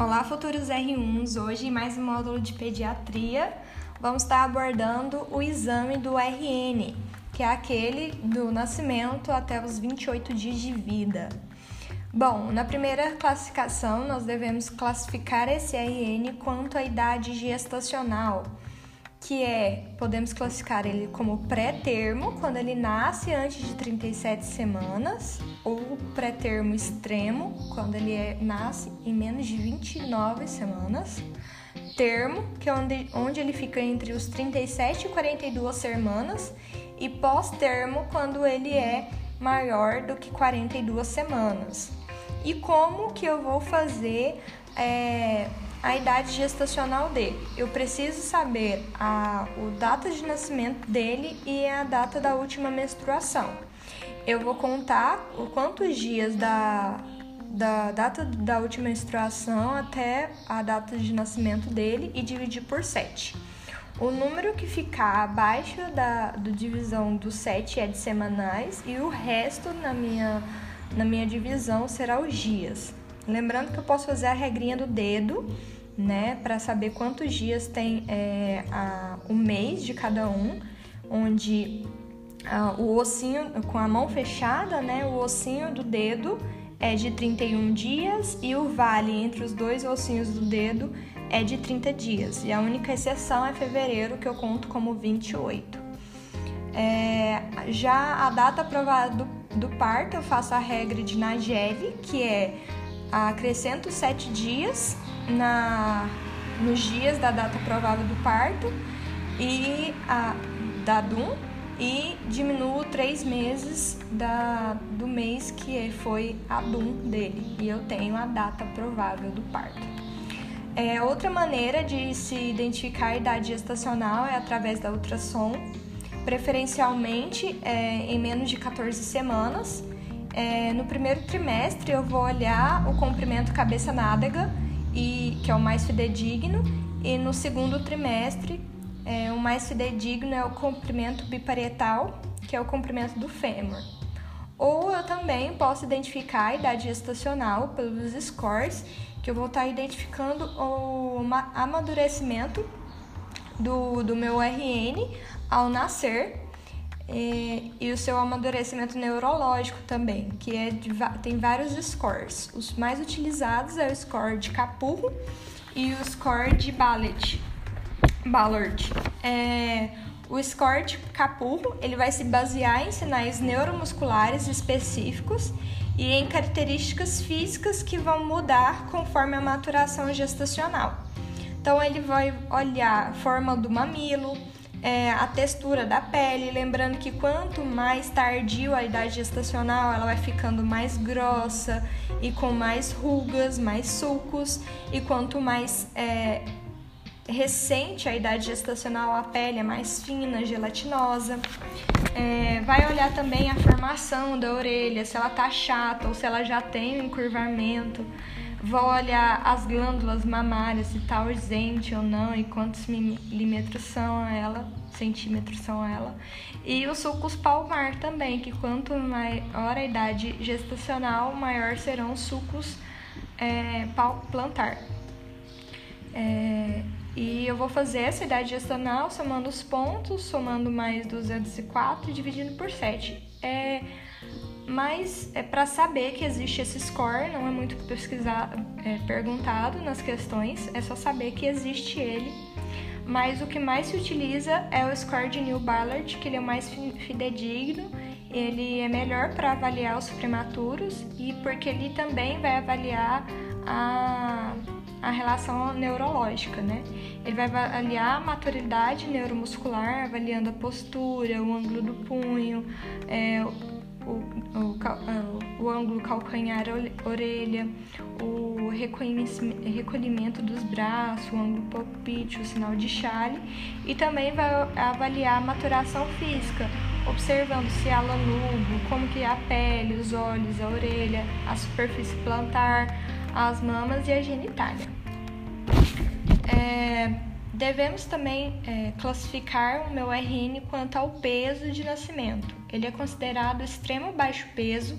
Olá, futuros R1s! Hoje, em mais um módulo de pediatria, vamos estar abordando o exame do RN, que é aquele do nascimento até os 28 dias de vida. Bom, na primeira classificação, nós devemos classificar esse RN quanto à idade gestacional que é, podemos classificar ele como pré-termo, quando ele nasce antes de 37 semanas, ou pré-termo extremo, quando ele é, nasce em menos de 29 semanas. Termo, que é onde, onde ele fica entre os 37 e 42 semanas, e pós-termo, quando ele é maior do que 42 semanas. E como que eu vou fazer é, a idade gestacional dele. Eu preciso saber a o data de nascimento dele e a data da última menstruação. Eu vou contar o quantos dias da, da data da última menstruação até a data de nascimento dele e dividir por 7. O número que ficar abaixo da do divisão do 7 é de semanais e o resto na minha, na minha divisão será os dias. Lembrando que eu posso fazer a regrinha do dedo, né, para saber quantos dias tem é, a, o mês de cada um, onde a, o ossinho, com a mão fechada, né, o ossinho do dedo é de 31 dias e o vale entre os dois ossinhos do dedo é de 30 dias. E a única exceção é fevereiro, que eu conto como 28. É, já a data aprovada do, do parto, eu faço a regra de Nageli, que é acrescento sete dias na, nos dias da data provável do parto e a, da DUM e diminuo três meses da, do mês que foi a DUM dele. E eu tenho a data provável do parto. É, outra maneira de se identificar a idade gestacional é através da ultrassom, preferencialmente é, em menos de 14 semanas é, no primeiro trimestre eu vou olhar o comprimento cabeça-nádega, e que é o mais fidedigno, e no segundo trimestre é, o mais fidedigno é o comprimento biparietal, que é o comprimento do fêmur. Ou eu também posso identificar a idade gestacional pelos scores, que eu vou estar identificando o amadurecimento do, do meu RN ao nascer e, e, o seu amadurecimento neurológico também, que é de, tem vários scores. Os mais utilizados é o score de Capurro e o score de Ballard. Ballard. É, o score de Capurro ele vai se basear em sinais neuromusculares específicos e em características físicas que vão mudar conforme a maturação gestacional. Então ele vai olhar a forma do mamilo, é, a textura da pele, lembrando que quanto mais tardio a idade gestacional, ela vai ficando mais grossa e com mais rugas, mais sulcos, e quanto mais é, recente a idade gestacional, a pele é mais fina, gelatinosa. É, vai olhar também a formação da orelha, se ela tá chata ou se ela já tem um encurvamento. Vou olhar as glândulas mamárias, se está ausente ou não e quantos milímetros são ela, centímetros são ela. E os sulcos palmar também, que quanto maior a idade gestacional, maior serão os sulcos é, plantar. É, e eu vou fazer essa idade gestacional somando os pontos, somando mais 204 e dividindo por 7. É, mas é para saber que existe esse score, não é muito pesquisado, é, perguntado nas questões, é só saber que existe ele. Mas o que mais se utiliza é o score de New Ballard, que ele é o mais fidedigno, ele é melhor para avaliar os prematuros e porque ele também vai avaliar a, a relação neurológica, né? Ele vai avaliar a maturidade neuromuscular, avaliando a postura, o ângulo do punho, é, o, o, o, ângulo calcanhar-orelha, o recolhimento dos braços, o ângulo palpite, o sinal de Chale e também vai avaliar a maturação física, observando se há lanugo, como que é a pele, os olhos, a orelha, a superfície plantar, as mamas e a genitália. É, Devemos também é, classificar o meu RN quanto ao peso de nascimento. Ele é considerado extremo baixo peso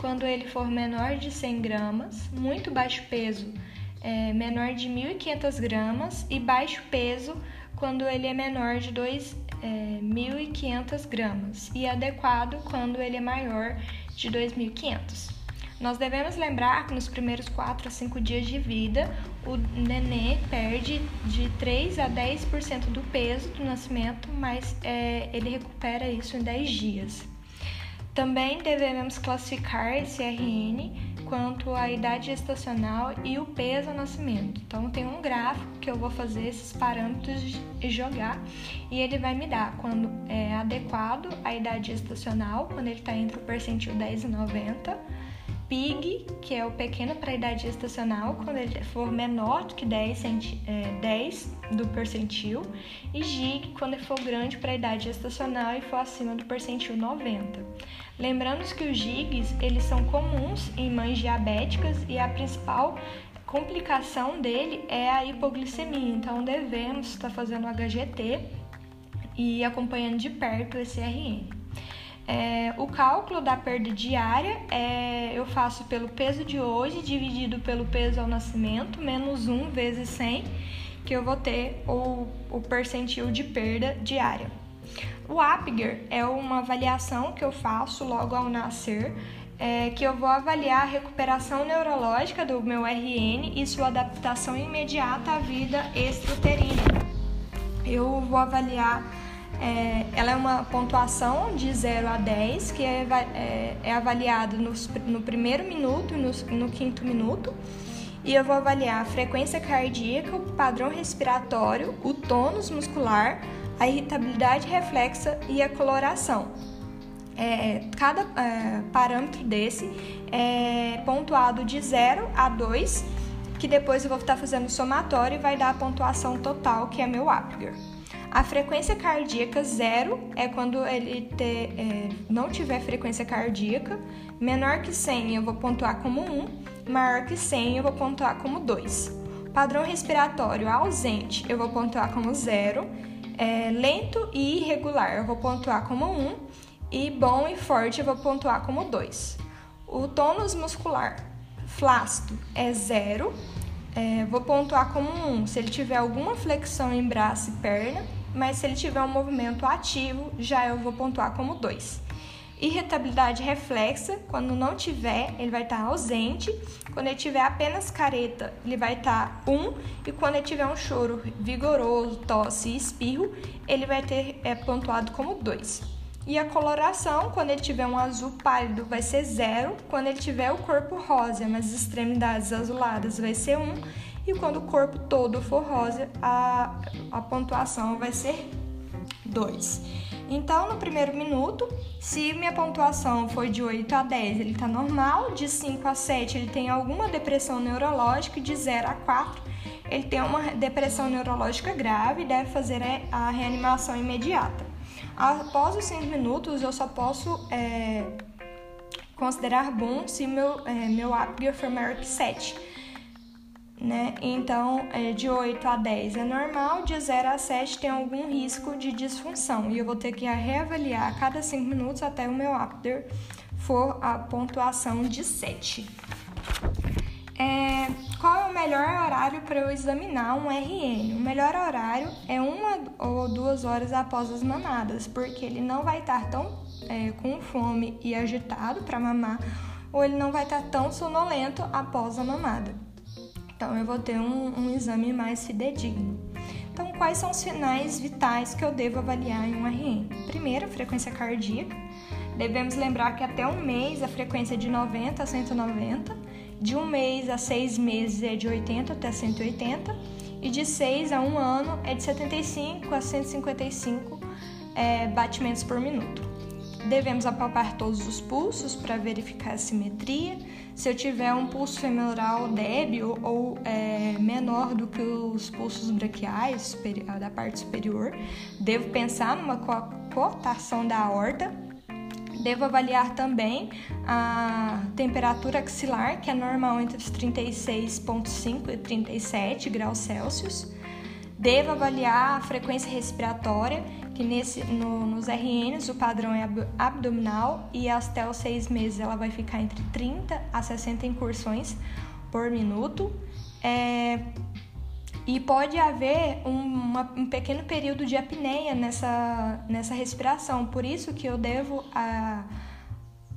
quando ele for menor de 100 gramas, muito baixo peso é, menor de 1.500 gramas e baixo peso quando ele é menor de 2.500 é, gramas e adequado quando ele é maior de 2.500. Nós devemos lembrar que nos primeiros 4 a 5 dias de vida, o nenê perde de 3 a 10% do peso do nascimento, mas é, ele recupera isso em 10 dias. Também devemos classificar esse RN quanto à idade gestacional e o peso ao nascimento. Então, tem um gráfico que eu vou fazer esses parâmetros e jogar, e ele vai me dar quando é adequado a idade gestacional, quando ele está entre o percentil 10 e 90 PIG, que é o pequeno para a idade gestacional, quando ele for menor do que 10, é, 10 do percentil, e GIG, quando ele for grande para a idade gestacional e for acima do percentil 90. Lembrando que os GIGs eles são comuns em mães diabéticas e a principal complicação dele é a hipoglicemia, então devemos estar fazendo HGT e acompanhando de perto esse RN. É, o cálculo da perda diária é, eu faço pelo peso de hoje dividido pelo peso ao nascimento, menos 1 vezes 100, que eu vou ter o, o percentil de perda diária. O Apgar é uma avaliação que eu faço logo ao nascer, é, que eu vou avaliar a recuperação neurológica do meu RN e sua adaptação imediata à vida extrauterina. Eu vou avaliar é, ela é uma pontuação de 0 a 10, que é, é, é avaliado nos, no primeiro minuto e no, no quinto minuto. E eu vou avaliar a frequência cardíaca, o padrão respiratório, o tônus muscular, a irritabilidade reflexa e a coloração. É, cada é, parâmetro desse é pontuado de 0 a 2, que depois eu vou estar fazendo somatório e vai dar a pontuação total, que é meu Apgar. A frequência cardíaca zero é quando ele ter, é, não tiver frequência cardíaca. Menor que 100 eu vou pontuar como 1, maior que 100 eu vou pontuar como 2. Padrão respiratório ausente eu vou pontuar como 0. É, lento e irregular eu vou pontuar como 1. E bom e forte eu vou pontuar como 2. O tônus muscular flácido é 0. É, vou pontuar como 1 se ele tiver alguma flexão em braço e perna mas se ele tiver um movimento ativo, já eu vou pontuar como 2. Irritabilidade reflexa, quando não tiver, ele vai estar ausente. Quando ele tiver apenas careta, ele vai estar 1. Um, e quando ele tiver um choro vigoroso, tosse e espirro, ele vai ter é, pontuado como 2. E a coloração, quando ele tiver um azul pálido, vai ser 0. Quando ele tiver o corpo rosa, mas as extremidades azuladas, vai ser 1. Um, e quando o corpo todo for rosa, a, a pontuação vai ser 2. Então, no primeiro minuto, se minha pontuação foi de 8 a 10, ele está normal, de 5 a 7, ele tem alguma depressão neurológica, de 0 a 4, ele tem uma depressão neurológica grave e deve fazer a reanimação imediata. Após os 5 minutos, eu só posso é, considerar bom se meu, é, meu Apgar for que 7 né? Então, é, de 8 a 10 é normal, de 0 a 7 tem algum risco de disfunção e eu vou ter que reavaliar a cada 5 minutos até o meu Apter for a pontuação de 7. É, qual é o melhor horário para eu examinar um RN? O melhor horário é uma ou duas horas após as mamadas, porque ele não vai estar tão é, com fome e agitado para mamar, ou ele não vai estar tão sonolento após a mamada. Então, eu vou ter um, um exame mais fidedigno. Então, quais são os sinais vitais que eu devo avaliar em um RN? Primeiro, a frequência cardíaca. Devemos lembrar que até um mês a frequência é de 90 a 190, de um mês a seis meses é de 80 até 180, e de seis a um ano é de 75 a 155 é, batimentos por minuto. Devemos apalpar todos os pulsos para verificar a simetria. Se eu tiver um pulso femoral débil ou é, menor do que os pulsos braquiais da parte superior, devo pensar numa cotação da aorta. Devo avaliar também a temperatura axilar, que é normal entre os 36,5 e 37 graus Celsius. Devo avaliar a frequência respiratória, que nesse, no, nos RNs o padrão é abdominal e até os seis meses ela vai ficar entre 30 a 60 incursões por minuto. É, e pode haver uma, um pequeno período de apneia nessa, nessa respiração, por isso que eu devo a,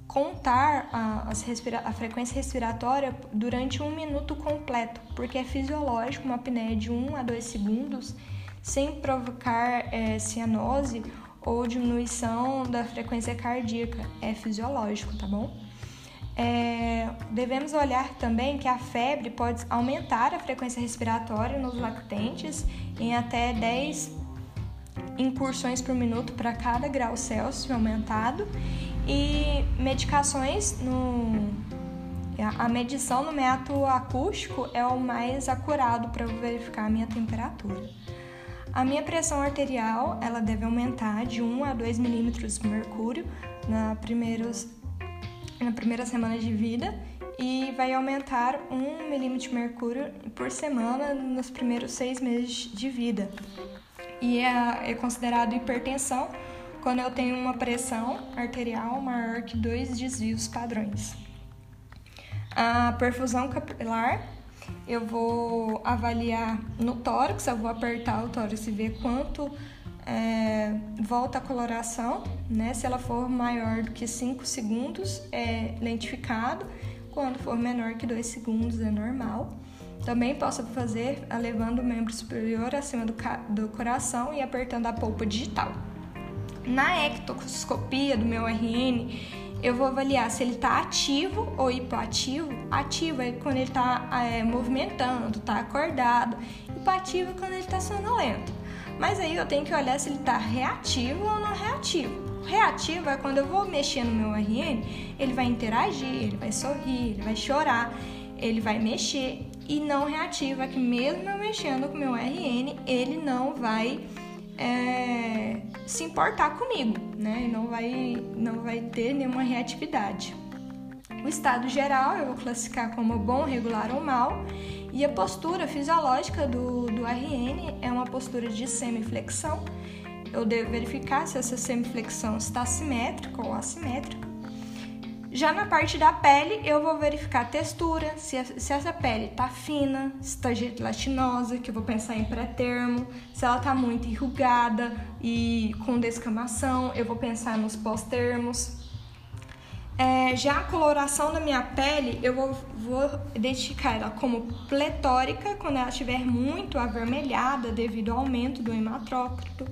contar a, a, frequência respiratória durante um minuto completo, porque é fisiológico uma apneia de 1 a 2 segundos sem provocar é, cianose ou diminuição da frequência cardíaca. É fisiológico, tá bom? É, devemos olhar também que a febre pode aumentar a frequência respiratória nos lactentes em até 10 incursões por minuto para cada grau Celsius aumentado e medicações no a medição no método acústico é o mais acurado para verificar a minha temperatura. A minha pressão arterial ela deve aumentar de 1 a 2 milímetros de mercúrio na, primeiros, na primeira semana de vida e vai aumentar 1 milímetro de mercúrio por semana nos primeiros seis meses de vida. E é, é considerado hipertensão quando eu tenho uma pressão arterial maior que dois desvios padrões. A perfusão capilar eu vou avaliar no tórax, eu vou apertar o tórax e ver quanto é, volta a coloração, né? Se ela for maior do que 5 segundos, é lentificado. Quando for menor que 2 segundos, é normal. Também posso fazer levando o membro superior acima do, do coração e apertando a polpa digital. Na ectoscopia do meu RN, eu vou avaliar se ele está ativo ou hipoativo. Ativo é quando ele está é, movimentando, está acordado. Hipoativo é quando ele está sonolento. Mas aí eu tenho que olhar se ele está reativo ou não reativo. Reativo é quando eu vou mexer no meu RN, ele vai interagir, ele vai sorrir, ele vai chorar, ele vai mexer. E não reativo é que mesmo eu mexendo com o meu RN, ele não vai é, se importar comigo, né? Não vai, não vai ter nenhuma reatividade. O estado geral eu vou classificar como bom, regular ou mal, e a postura fisiológica do, do RN é uma postura de semiflexão. Eu devo verificar se essa semiflexão está simétrica ou assimétrica. Já na parte da pele, eu vou verificar a textura, se, se essa pele tá fina, se tá gelatinosa, que eu vou pensar em pré-termo, se ela tá muito enrugada e com descamação, eu vou pensar nos pós-termos. É, já a coloração da minha pele, eu vou, vou identificar ela como pletórica, quando ela estiver muito avermelhada devido ao aumento do hematrócrito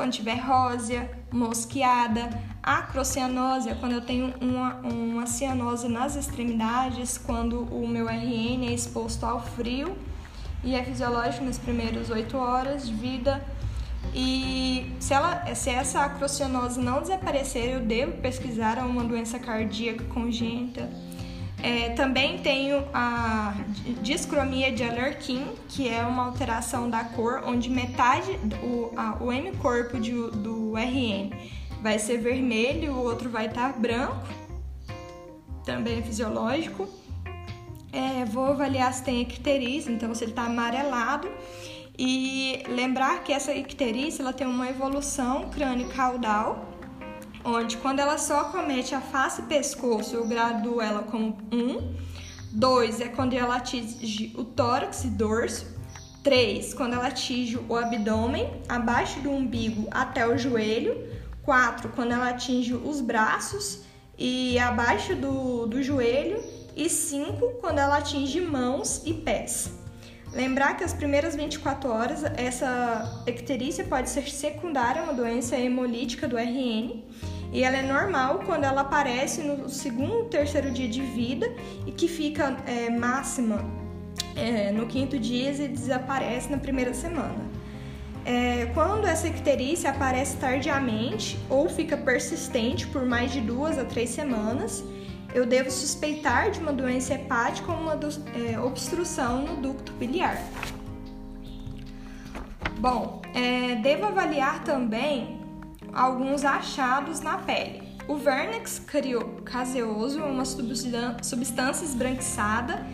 quando tiver rósea, mosqueada, acrocianose, quando eu tenho uma, uma cianose nas extremidades, quando o meu RN é exposto ao frio e é fisiológico nas primeiras 8 horas de vida. E se, ela, se essa acrocianose não desaparecer, eu devo pesquisar uma doença cardíaca congênita é, também tenho a discromia de Alerquim, que é uma alteração da cor, onde metade, o, a, o M-corpo do RN vai ser vermelho, o outro vai estar branco, também é fisiológico. É, vou avaliar se tem icterícia, então se ele está amarelado. E lembrar que essa icterícia ela tem uma evolução crânio-caudal, onde quando ela só comete a face e pescoço, eu graduo ela como 1. Um. 2 é quando ela atinge o tórax e dorso. 3, quando ela atinge o abdômen, abaixo do umbigo até o joelho. 4, quando ela atinge os braços e abaixo do, do joelho. E 5, quando ela atinge mãos e pés. Lembrar que as primeiras 24 horas, essa icterícia pode ser secundária a uma doença hemolítica do RN e ela é normal quando ela aparece no segundo, terceiro dia de vida e que fica é, máxima é, no quinto dia e desaparece na primeira semana. É, quando essa icterícia aparece tardiamente ou fica persistente por mais de duas a três semanas, eu devo suspeitar de uma doença hepática ou uma é, obstrução no ducto biliar. Bom, é, devo avaliar também alguns achados na pele. O vernix caseoso é uma substância esbranquiçada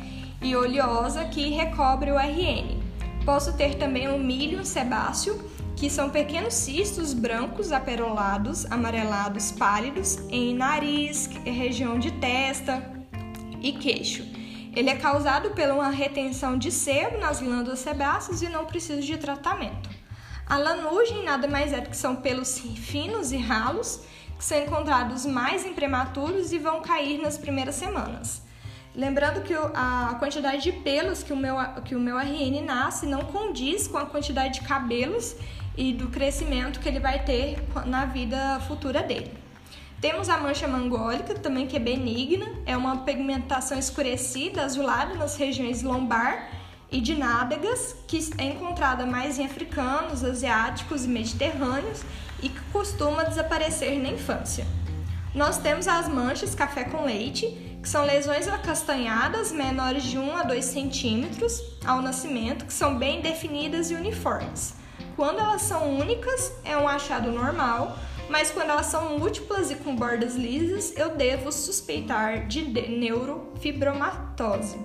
e oleosa que recobre o RN. Posso ter também o milho sebáceo, que são pequenos cistos brancos aperolados, amarelados pálidos em nariz, região de testa e queixo. Ele é causado pela uma retenção de sebo nas glândulas sebáceas e não precisa de tratamento. A lanugem nada mais é do que são pelos finos e ralos que são encontrados mais em prematuros e vão cair nas primeiras semanas. Lembrando que a quantidade de pelos que o meu, que o meu RN nasce não condiz com a quantidade de cabelos e do crescimento que ele vai ter na vida futura dele. Temos a mancha mangólica, também que é benigna, é uma pigmentação escurecida, azulada nas regiões lombar e de nádegas, que é encontrada mais em africanos, asiáticos e mediterrâneos e que costuma desaparecer na infância. Nós temos as manchas café com leite, que são lesões acastanhadas menores de 1 a 2 centímetros ao nascimento, que são bem definidas e uniformes. Quando elas são únicas, é um achado normal, mas quando elas são múltiplas e com bordas lisas, eu devo suspeitar de neurofibromatose.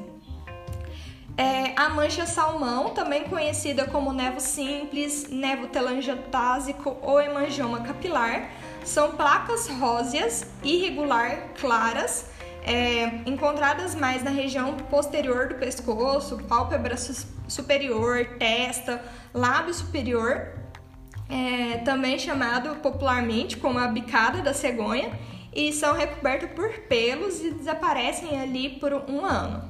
É, a mancha salmão, também conhecida como nevo simples, nevo telangiectásico ou hemangioma capilar, são placas róseas, irregular, claras, é, encontradas mais na região posterior do pescoço, pálpebra superior, testa, lábio superior, é, também chamado popularmente como a bicada da cegonha, e são recobertos por pelos e desaparecem ali por um ano.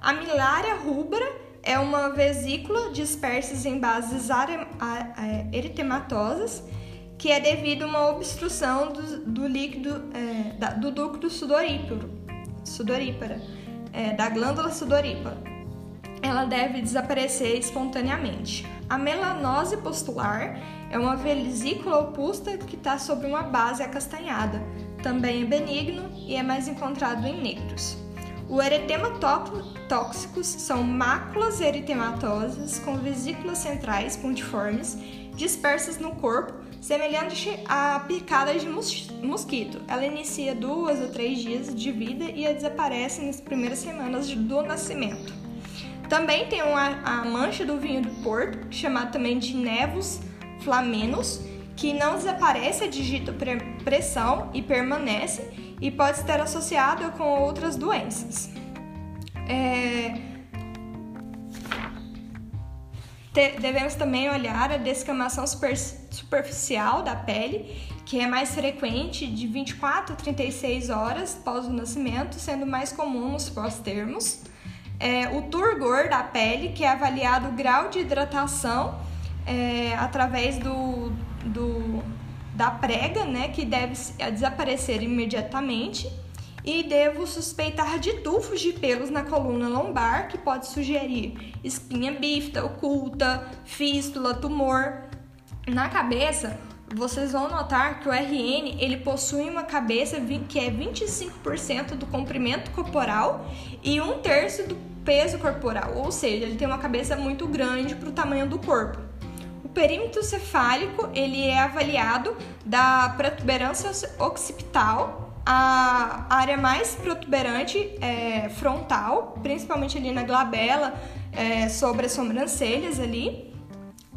A milária rubra é uma vesícula dispersa em bases eritematosas que é devido a uma obstrução do, do líquido é, da, do ducto sudorípara, é, da glândula sudorípara. Ela deve desaparecer espontaneamente. A melanose postular é uma vesícula oposta que está sobre uma base acastanhada. Também é benigno e é mais encontrado em negros. O eritema tóxicos são máculas eritematosas com vesículas centrais pontiformes dispersas no corpo, semelhante a picadas de mosquito. Ela inicia duas ou três dias de vida e desaparece nas primeiras semanas do nascimento. Também tem uma, a mancha do vinho do Porto, chamada também de nevos flamenos, que não desaparece a digito pressão e permanece e pode estar associado com outras doenças. É... Devemos também olhar a descamação super... superficial da pele, que é mais frequente de 24 a 36 horas após o nascimento, sendo mais comum nos pós-termos. É, o turgor da pele, que é avaliado o grau de hidratação é, através do, do da prega, né, que deve desaparecer imediatamente, e devo suspeitar de tufos de pelos na coluna lombar, que pode sugerir espinha bífida, oculta, fístula, tumor. Na cabeça, vocês vão notar que o RN ele possui uma cabeça que é 25% do comprimento corporal e um terço do peso corporal, ou seja, ele tem uma cabeça muito grande para o tamanho do corpo. O perímetro cefálico ele é avaliado da protuberância occipital, a área mais protuberante é frontal, principalmente ali na glabela, é, sobre as sobrancelhas ali.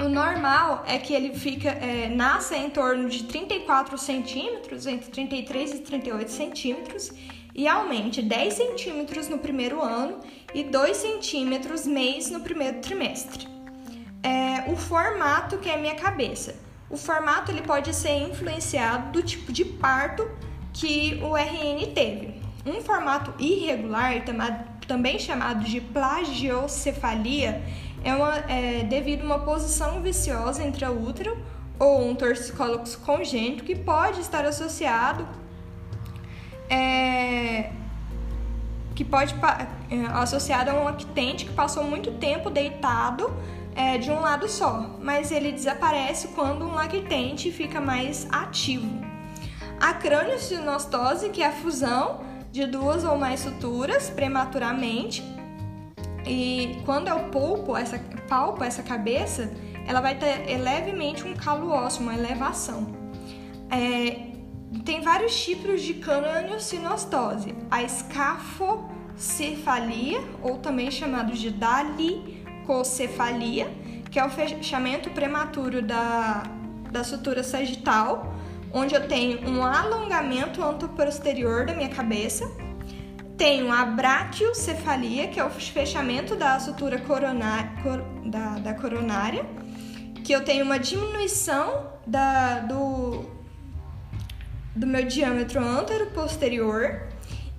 O normal é que ele fica, é, nasce em torno de 34 centímetros, entre 33 e 38 centímetros, e aumente 10 centímetros no primeiro ano e 2 centímetros mês no primeiro trimestre é, o formato que é minha cabeça. O formato ele pode ser influenciado do tipo de parto que o RN teve. Um formato irregular, também chamado de plagiocefalia, é, uma, é devido a uma posição viciosa entre o útero ou um torcicólogos congênito que pode estar associado é, que pode é, associado a um lactente que passou muito tempo deitado é, de um lado só, mas ele desaparece quando um lactente fica mais ativo. A craniosinostose, que é a fusão de duas ou mais suturas prematuramente, e quando eu pulpo essa, palpo essa cabeça, ela vai ter levemente um calo ósseo, uma elevação. É, tem vários tipos de craniosinostose. A escafocefalia, ou também chamado de dali cocefalia, que é o fechamento prematuro da, da sutura sagital, onde eu tenho um alongamento anteroposterior da minha cabeça. Tenho a brachiocefalia, que é o fechamento da sutura coronária, cor, da, da coronária, que eu tenho uma diminuição da, do, do meu diâmetro antero-posterior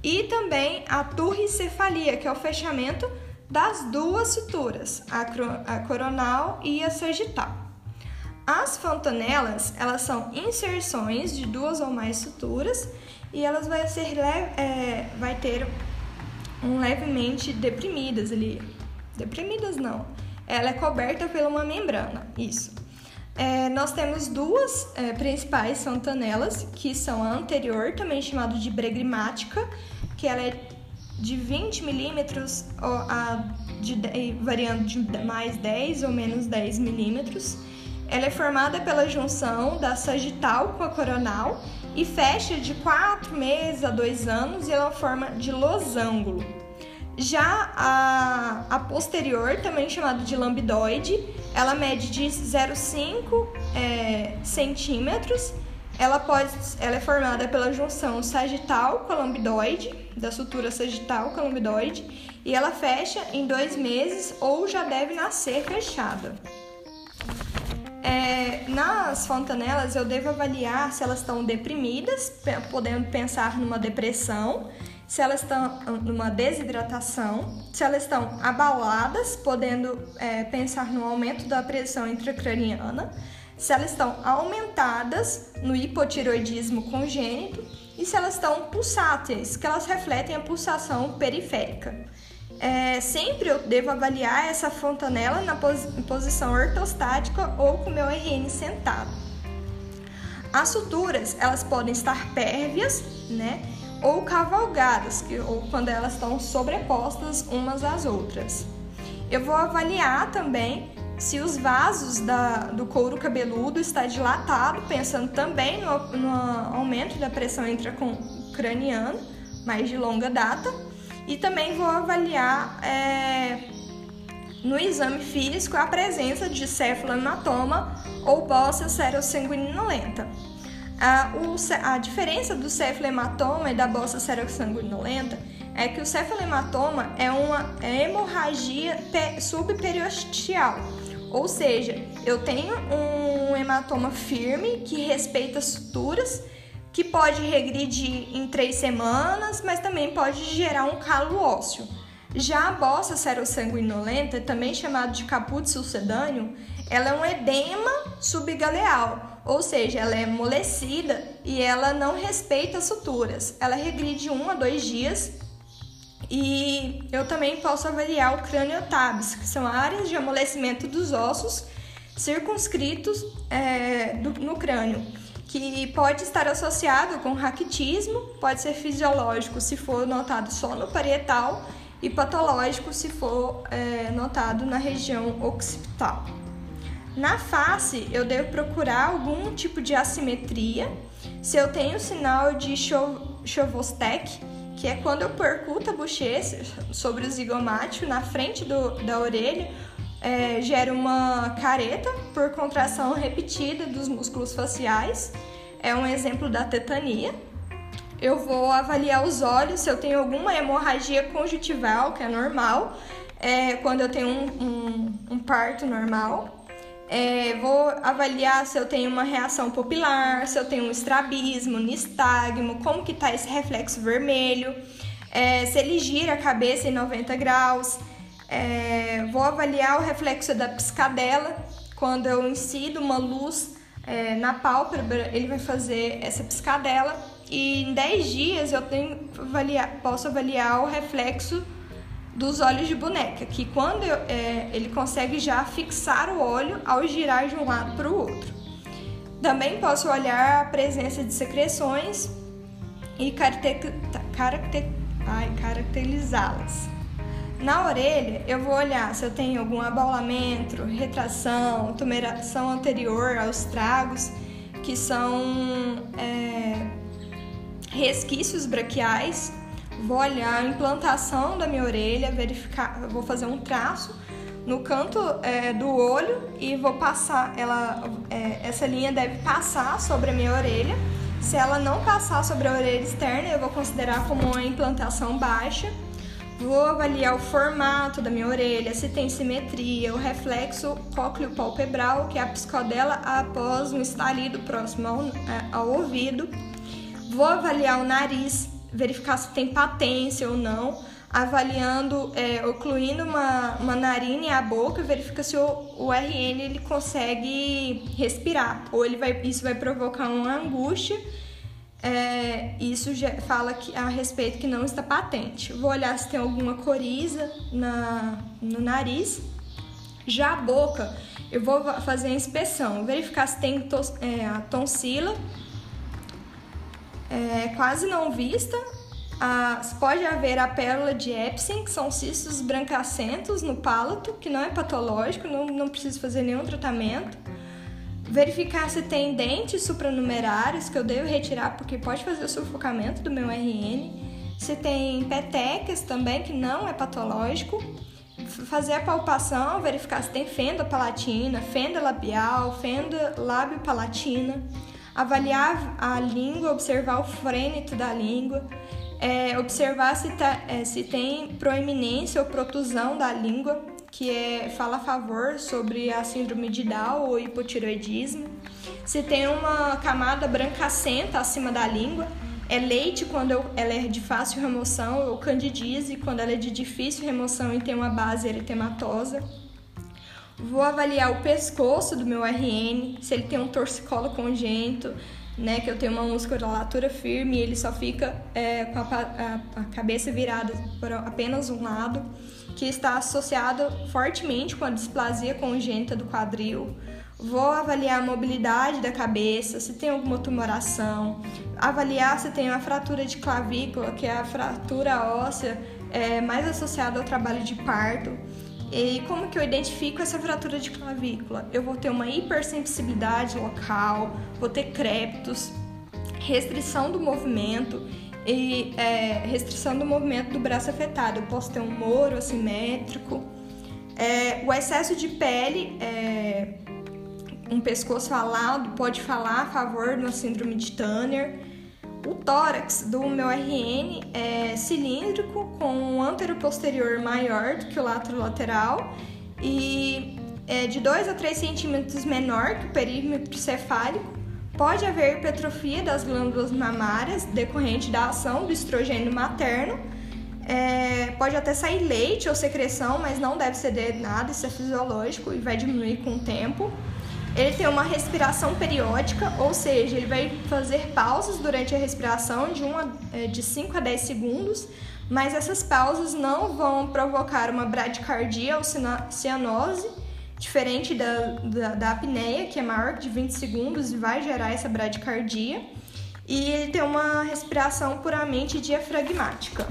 e também a turricefalia, que é o fechamento das duas suturas, a, a coronal e a sagital. As fontanelas, elas são inserções de duas ou mais suturas e elas vai, ser é, vai ter um levemente deprimidas ali. Deprimidas não. Ela é coberta por uma membrana, isso. É, nós temos duas é, principais fontanelas, que são a anterior, também chamada de bregrimática, que ela é de 20 milímetros, variando de mais 10 ou menos 10 milímetros. Ela é formada pela junção da sagital com a coronal e fecha de 4 meses a 2 anos e ela forma de losango. Já a, a posterior, também chamada de lambidoide, ela mede de 0,5 é, centímetros. Ela, pode, ela é formada pela junção sagital com a lambidoide, da sutura sagital com a lambidoide, e ela fecha em dois meses ou já deve nascer fechada. É, nas fontanelas, eu devo avaliar se elas estão deprimidas, podendo pensar numa depressão, se elas estão numa desidratação, se elas estão abaladas, podendo é, pensar no aumento da pressão intracraniana, se elas estão aumentadas no hipotiroidismo congênito e se elas estão pulsáteis, que elas refletem a pulsação periférica. É, sempre eu devo avaliar essa fontanela na pos posição ortostática ou com meu RN sentado. As suturas, elas podem estar pérvias, né? Ou cavalgadas, que, ou quando elas estão sobrepostas umas às outras. Eu vou avaliar também se os vasos da, do couro cabeludo está dilatado, pensando também no, no aumento da pressão intracraniana, mais de longa data e também vou avaliar é, no exame físico a presença de céfalo-hematoma ou bossa serossanguinolenta. A, o, a diferença do céfalo-hematoma e da bossa serossanguinolenta é que o céfalo-hematoma é uma hemorragia subperiosteal, ou seja, eu tenho um hematoma firme que respeita suturas que pode regredir em três semanas, mas também pode gerar um calo ósseo. Já a bossa serossanguinolenta, também chamada de caput sucedâneo, ela é um edema subgaleal, ou seja, ela é amolecida e ela não respeita as suturas. Ela regride um a dois dias e eu também posso avaliar o craniotabes, que são áreas de amolecimento dos ossos circunscritos é, do, no crânio que pode estar associado com raquitismo, pode ser fisiológico se for notado só no parietal e patológico se for é, notado na região occipital. Na face, eu devo procurar algum tipo de assimetria. Se eu tenho sinal de Chovostek, que é quando eu percuto a bochecha sobre o zigomático na frente do, da orelha, é, gera uma careta por contração repetida dos músculos faciais. É um exemplo da tetania. Eu vou avaliar os olhos se eu tenho alguma hemorragia conjuntival, que é normal, é, quando eu tenho um, um, um parto normal. É, vou avaliar se eu tenho uma reação pupilar, se eu tenho um estrabismo, nistagmo, como que tá esse reflexo vermelho, é, se ele gira a cabeça em 90 graus, é, vou avaliar o reflexo da piscadela. Quando eu incido uma luz é, na pálpebra, ele vai fazer essa piscadela. E em 10 dias eu tenho avaliar, posso avaliar o reflexo dos olhos de boneca, que quando eu, é, ele consegue já fixar o olho ao girar de um lado para o outro. Também posso olhar a presença de secreções e caracter, caracter, caracterizá-las. Na orelha, eu vou olhar se eu tenho algum abaulamento, retração, tumeração anterior aos tragos, que são é, resquícios braquiais. Vou olhar a implantação da minha orelha, verificar, vou fazer um traço no canto é, do olho e vou passar ela, é, essa linha deve passar sobre a minha orelha. Se ela não passar sobre a orelha externa, eu vou considerar como uma implantação baixa. Vou avaliar o formato da minha orelha, se tem simetria, o reflexo cócleo-palpebral, que é a psicodela após um estalido próximo ao, é, ao ouvido. Vou avaliar o nariz, verificar se tem patência ou não avaliando, é, ocluindo uma, uma narina e a boca, verifica se o, o RN ele consegue respirar, ou ele vai, isso vai provocar uma angústia. É, isso fala que, a respeito que não está patente. Vou olhar se tem alguma coriza na, no nariz. Já a boca, eu vou fazer a inspeção, verificar se tem tos, é, a tonsila é, quase não vista ah, pode haver a pérola de Epstein, que são cistos brancacentos no palato, que não é patológico, não, não precisa fazer nenhum tratamento. Verificar se tem dentes supranumerários, que eu devo retirar porque pode fazer o sufocamento do meu RN. Se tem petecas também, que não é patológico. Fazer a palpação, verificar se tem fenda palatina, fenda labial, fenda lábio-palatina. Avaliar a língua, observar o frênito da língua é, observar se, tá, é, se tem proeminência ou protusão da língua, que é, fala a favor sobre a síndrome de Down ou hipotiroidismo. Se tem uma camada brancacenta acima da língua, é leite quando ela é de fácil remoção ou candidíase quando ela é de difícil remoção e tem uma base eritematosa. Vou avaliar o pescoço do meu RN, se ele tem um torcicolo congênito, né, que eu tenho uma musculatura firme e ele só fica é, com a, a, a, cabeça virada para apenas um lado, que está associado fortemente com a displasia congênita do quadril. Vou avaliar a mobilidade da cabeça, se tem alguma tumoração, avaliar se tem uma fratura de clavícula, que é a fratura óssea é, mais associada ao trabalho de parto. E como que eu identifico essa fratura de clavícula? Eu vou ter uma hipersensibilidade local, vou ter crépitos, restrição do movimento e é, restrição do movimento do braço afetado. Eu posso ter um moro assimétrico. É, o excesso de pele, é, um pescoço alado, pode falar a favor de uma síndrome de Tanner. O tórax do meu RN é cilíndrico, com um anteroposterior maior do que o lateral e é de 2 a 3 centímetros menor que o perímetro cefálico. Pode haver hipertrofia das glândulas mamárias decorrente da ação do estrogênio materno. É, pode até sair leite ou secreção, mas não deve ceder nada, isso é fisiológico e vai diminuir com o tempo. Ele tem uma respiração periódica, ou seja, ele vai fazer pausas durante a respiração de, uma, é, de 5 a 10 segundos, mas essas pausas não vão provocar uma bradicardia ou cianose, diferente da, da, da apneia, que é maior de 20 segundos e vai gerar essa bradicardia. E ele tem uma respiração puramente diafragmática.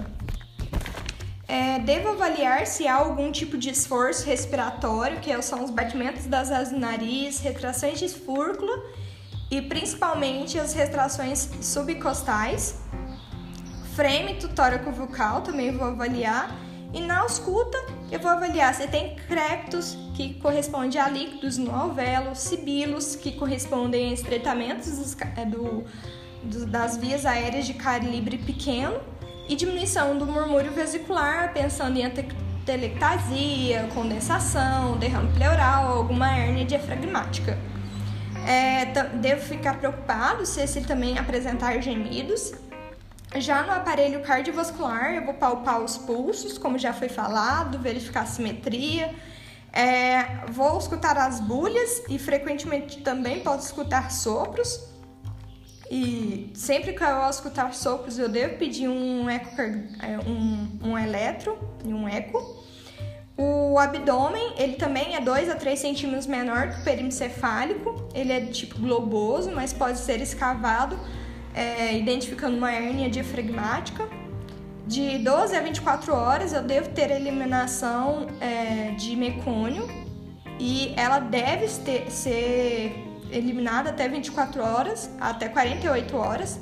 É, devo avaliar se há algum tipo de esforço respiratório, que são os batimentos das asas do nariz, retrações de fúrcula e principalmente as retrações subcostais. Frêmito tóraco-vocal também vou avaliar. E na ausculta eu vou avaliar se tem crépitos, que corresponde a líquidos no alvéolo, sibilos, que correspondem a estreitamentos dos, é, do, do, das vias aéreas de calibre pequeno e diminuição do murmúrio vesicular, pensando em atelectasia, condensação, derrame pleural, alguma hérnia diafragmática. É, devo ficar preocupado se esse também apresentar gemidos. Já no aparelho cardiovascular, eu vou palpar os pulsos, como já foi falado, verificar a simetria. É, vou escutar as bulhas e frequentemente também posso escutar sopros e sempre que eu escutar sopros, eu devo pedir um, eco, é, um, um eletro e um eco. O abdômen, ele também é 2 a 3 centímetros menor que o perímetro cefálico. Ele é tipo globoso, mas pode ser escavado, é, identificando uma hérnia diafragmática. De 12 a 24 horas, eu devo ter eliminação é, de mecônio e ela deve ter, ser eliminada até 24 horas, até 48 horas.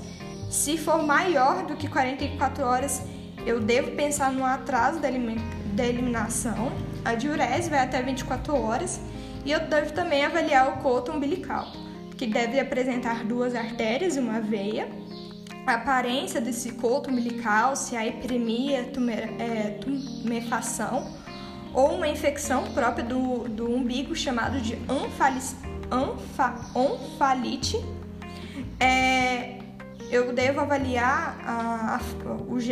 Se for maior do que 44 horas, eu devo pensar no atraso da, eliminação. A diurese vai até 24 horas e eu devo também avaliar o coto umbilical. que deve apresentar duas artérias e uma veia. A aparência desse coto umbilical, se há epidemia, é, tumefação ou uma infecção própria do, do umbigo chamado de anfa, onfalite. É, eu devo avaliar a,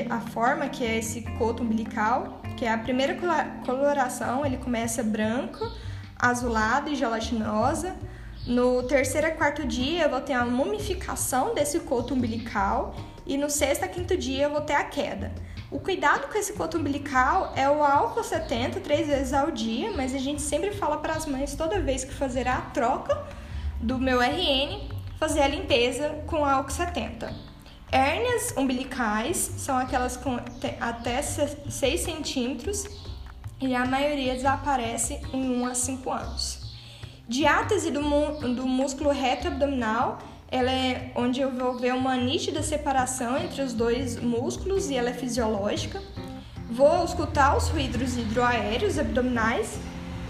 a, a, forma que é esse coto umbilical, que é a primeira coloração, ele começa branco, azulado e gelatinosa. No terceiro a quarto dia eu vou ter a mumificação desse coto umbilical e no sexto a quinto dia eu vou ter a queda. O cuidado com esse coto umbilical é o álcool 70 três vezes ao dia, mas a gente sempre fala para as mães toda vez que fazer a troca do meu RN, fazer a limpeza com álcool 70. Hérnias umbilicais são aquelas com até 6 centímetros e a maioria desaparece em 1 a 5 anos. Diátese do, do músculo reto abdominal ela é onde eu vou ver uma nítida separação entre os dois músculos e ela é fisiológica. Vou escutar os ruídos hidroaéreos abdominais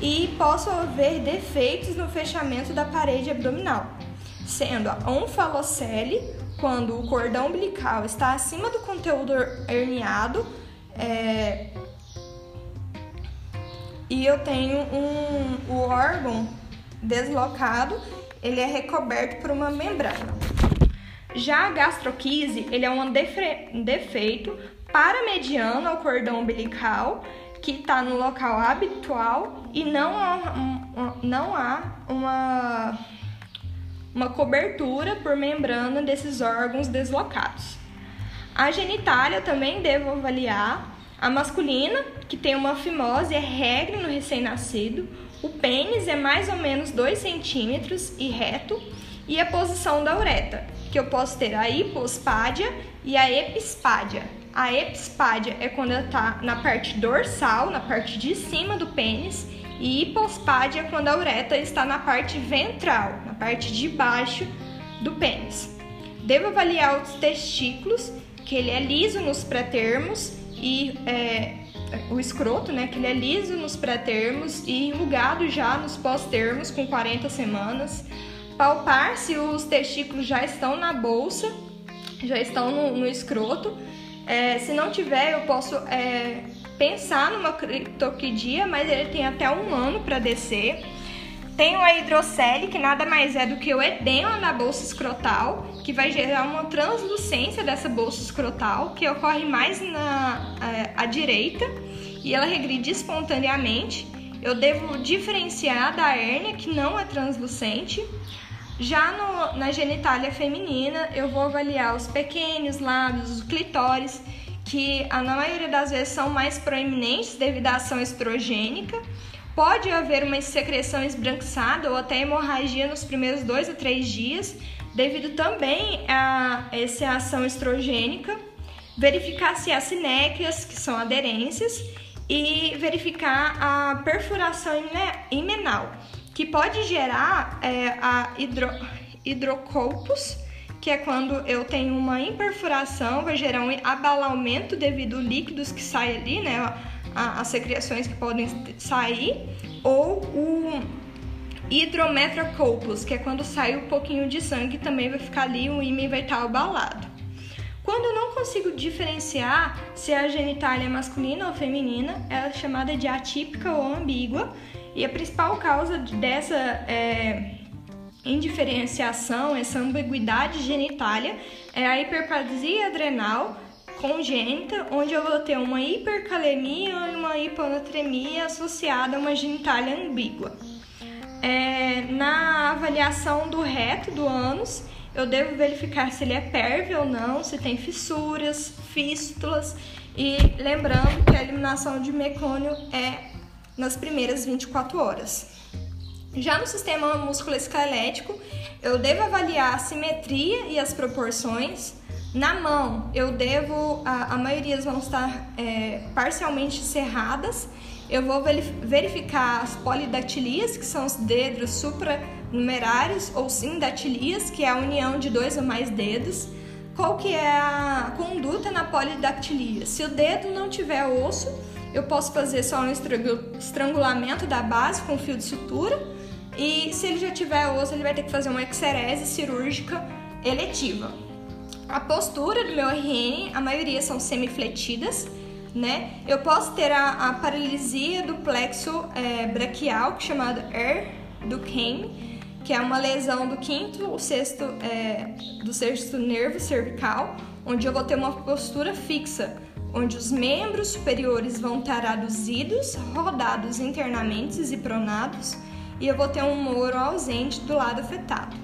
e posso ver defeitos no fechamento da parede abdominal, sendo a onfalocele, quando o cordão umbilical está acima do conteúdo herniado, é... e eu tenho um, o órgão deslocado ele é recoberto por uma membrana. Já a gastroquise, ele é um defeito paramediano ao cordão umbilical que está no local habitual e não há, não há uma, uma cobertura por membrana desses órgãos deslocados. A genitália também devo avaliar. A masculina, que tem uma fimose, é regra no recém-nascido. O pênis é mais ou menos 2 centímetros e reto, e a posição da uretra, que eu posso ter a hipospádia e a epispádia. A epispádia é quando ela está na parte dorsal, na parte de cima do pênis, e hipospádia é quando a uretra está na parte ventral, na parte de baixo do pênis. Devo avaliar os testículos, que ele é liso nos pré-termos e é, o escroto, né, que ele é liso nos pré-termos e enrugado já nos pós-termos com 40 semanas. Palpar se os testículos já estão na bolsa, já estão no, no escroto. É, se não tiver, eu posso é, pensar numa criptoquidia, mas ele tem até um ano para descer. Tenho a hidrocele, que nada mais é do que o edema da bolsa escrotal, que vai gerar uma translucência dessa bolsa escrotal, que ocorre mais na é, à direita e ela regride espontaneamente. Eu devo diferenciar da hérnia, que não é translucente. Já no, na genitália feminina, eu vou avaliar os pequenos lábios, os clitóris, que na maioria das vezes são mais proeminentes devido à ação estrogênica Pode haver uma secreção esbranquiçada ou até hemorragia nos primeiros dois a três dias, devido também a essa ação estrogênica. Verificar se há sinéquias, que são aderências, e verificar a perfuração imenal, que pode gerar é, a hidro, que é quando eu tenho uma imperfuração, vai gerar um abalamento devido a líquidos que saem ali, né? As secreções que podem sair, ou o hidrometrocopus, que é quando sai um pouquinho de sangue, também vai ficar ali, o ímã vai estar abalado. Quando eu não consigo diferenciar se a genitália é masculina ou feminina, ela é chamada de atípica ou ambígua, e a principal causa dessa é, indiferenciação, essa ambiguidade genitália, é a hiperplasia adrenal, congênita, onde eu vou ter uma hipercalemia e uma hiponatremia associada a uma genitália ambígua. É, na avaliação do reto do ânus, eu devo verificar se ele é pérvio ou não, se tem fissuras, fístulas e lembrando que a eliminação de mecônio é nas primeiras 24 horas. Já no sistema musculoesquelético, eu devo avaliar a simetria e as proporções, na mão, eu devo, a, a maioria vão estar é, parcialmente cerradas. Eu vou verificar as polidactilias, que são os dedos supranumerários, ou sindactilias, que é a união de dois ou mais dedos. Qual que é a conduta na polidactilia? Se o dedo não tiver osso, eu posso fazer só um estrangulamento da base com fio de sutura E se ele já tiver osso, ele vai ter que fazer uma exerese cirúrgica eletiva. A postura do meu RN, a maioria são semifletidas, né? Eu posso ter a, a paralisia do plexo é, braquial, é chamado ER do Kane, que é uma lesão do quinto ou sexto, é, do sexto nervo cervical, onde eu vou ter uma postura fixa, onde os membros superiores vão estar aduzidos, rodados internamente e pronados, e eu vou ter um moro ausente do lado afetado.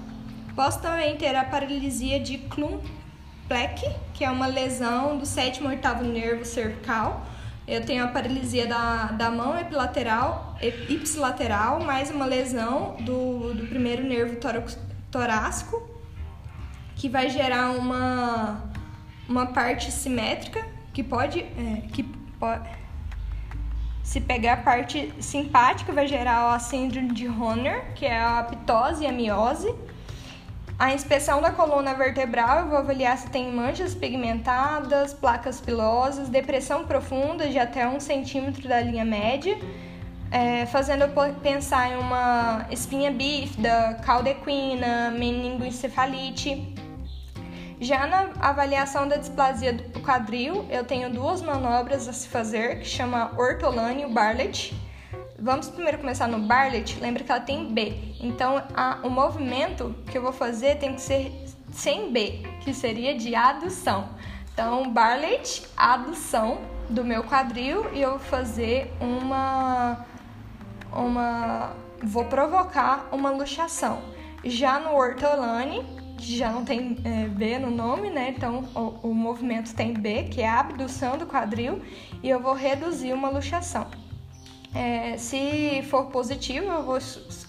Posso também ter a paralisia de Klumpfleck, que é uma lesão do sétimo oitavo nervo cervical. Eu tenho a paralisia da, da mão epilateral, ipsilateral, mais uma lesão do, do primeiro nervo torácico, que vai gerar uma, uma parte simétrica que pode, é, que se pegar a parte simpática, vai gerar a síndrome de Horner, que é a ptose e a miose. A inspeção da coluna vertebral, eu vou avaliar se tem manchas pigmentadas, placas pilosas, depressão profunda de até um centímetro da linha média, é, fazendo eu pensar em uma espinha bífida, caldequina, meningoencefalite. Já na avaliação da displasia do quadril, eu tenho duas manobras a se fazer, que chama ortolane e Barlett. Vamos primeiro começar no Barlett, lembra que ela tem B. Então, a, o movimento que eu vou fazer tem que ser sem B, que seria de adução. Então, Barlett, adução do meu quadril e eu vou fazer uma uma vou provocar uma luxação. Já no ortolane, já não tem é, B no nome, né? Então o, o, movimento tem B, que é a abdução do quadril, e eu vou reduzir uma luxação. É, se for positivo, eu vou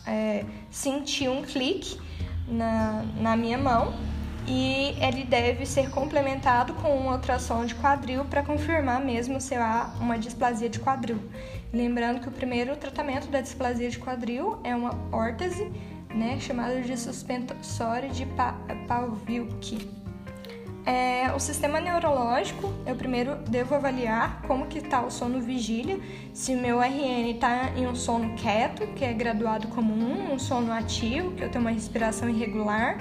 é, sentir um clique na, na minha mão e ele deve ser complementado com uma ultrassom de quadril para confirmar mesmo se há uma displasia de quadril. Lembrando que o primeiro tratamento da displasia de quadril é uma órtese né, chamado de suspensório de Pavlik. É, o sistema neurológico, eu primeiro devo avaliar como que está o sono vigília, se meu RN está em um sono quieto, que é graduado como 1, um sono ativo, que eu tenho uma respiração irregular,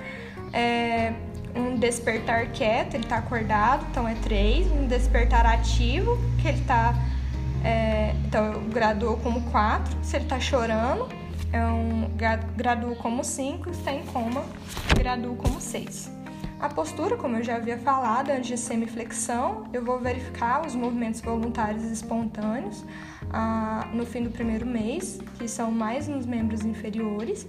é, um despertar quieto, ele está acordado, então é 3, um despertar ativo, que ele está, é, então eu graduo como 4, se ele está chorando, é um, graduo como 5, está em coma, graduo como 6. A postura, como eu já havia falado, antes de semiflexão, eu vou verificar os movimentos voluntários espontâneos ah, no fim do primeiro mês, que são mais nos membros inferiores.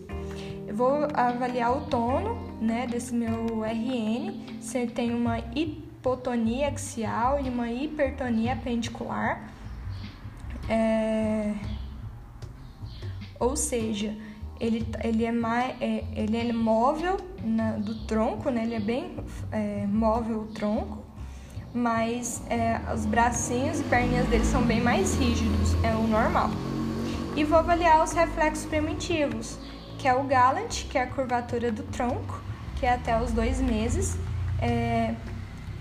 Eu vou avaliar o tono né, desse meu RN, se tem uma hipotonia axial e uma hipertonia apendicular. É ou seja, ele, ele, é, mais, é, ele é móvel na, do tronco, né? ele é bem é, móvel o tronco, mas é, os bracinhos e perninhas dele são bem mais rígidos, é o normal. E vou avaliar os reflexos primitivos, que é o Gallant, que é a curvatura do tronco, que é até os dois meses. É,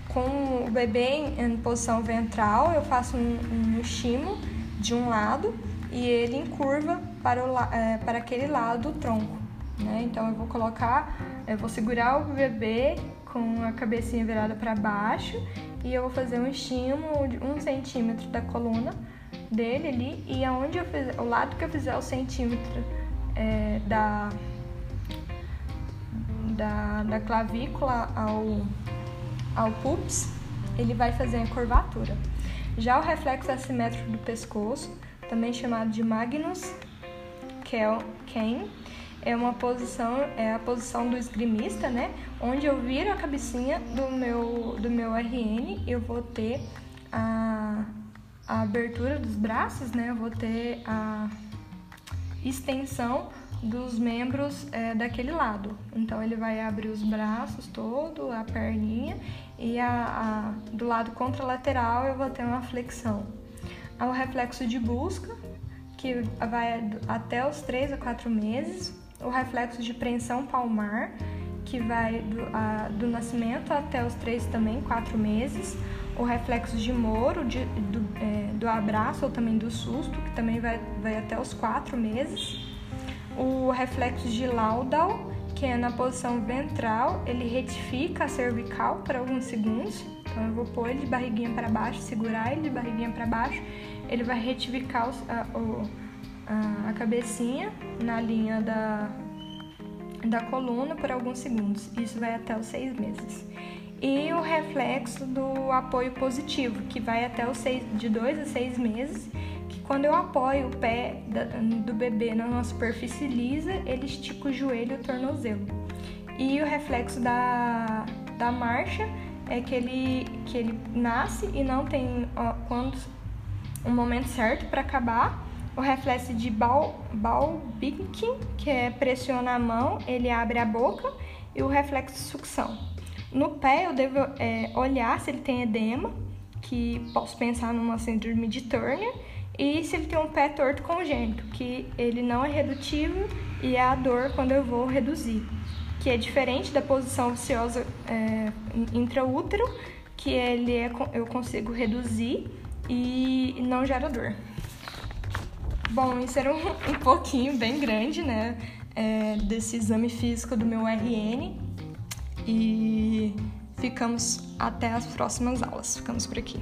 com o bebê em, em, posição ventral, eu faço um, um estímulo de um lado e ele em curva para, o, é, para aquele lado do tronco. Né? Então eu vou colocar, eu vou segurar o bebê com a cabecinha virada para baixo e eu vou fazer um estímulo de um centímetro da coluna dele ali e aonde eu fizer, o lado que eu fizer o centímetro é, da, da, da clavícula ao, ao pups, ele vai fazer a curvatura. Já o reflexo assimétrico do pescoço, também chamado de Magnus Ken é uma posição, é a posição do esgrimista, né? Onde eu viro a cabecinha do meu, do meu RN, eu vou ter a, a abertura dos braços, né? Eu vou ter a extensão dos membros é, daquele lado. Então ele vai abrir os braços todo, a perninha e a, a, do lado contralateral eu vou ter uma flexão. O reflexo de busca, que vai até os 3 a 4 meses, o reflexo de preensão palmar, que vai do, a, do nascimento até os 3 também, 4 meses, o reflexo de moro, de, do, é, do abraço ou também do susto, que também vai, vai até os 4 meses, O reflexo de Laudal, que é na posição ventral, ele retifica a cervical por alguns segundos. Então eu vou pôr ele de barriguinha para baixo, segurar ele de barriguinha para baixo. Ele vai retificar a, a, a cabecinha na linha da, da coluna por alguns segundos. Isso vai até os seis meses. E o reflexo do apoio positivo, que vai até os seis, de dois a seis meses, quando eu apoio o pé do bebê na superfície lisa, ele estica o joelho e o tornozelo. E o reflexo da, da marcha é que ele, que ele nasce e não tem ó, quando um momento certo para acabar. O reflexo de Balbinkin, que é pressiona a mão, ele abre a boca. E o reflexo de sucção. No pé, eu devo é, olhar se ele tem edema, que posso pensar numa síndrome de Turner, e se ele tem um pé torto congênito, que ele não é redutivo e é a dor quando eu vou reduzir, que é diferente da posição viciosa é, intraútero, que ele é, eu consigo reduzir e não gera dor. Bom, isso era um, um pouquinho bem grande, né, é, desse exame físico do meu RN e ficamos até as próximas aulas. Ficamos por aqui.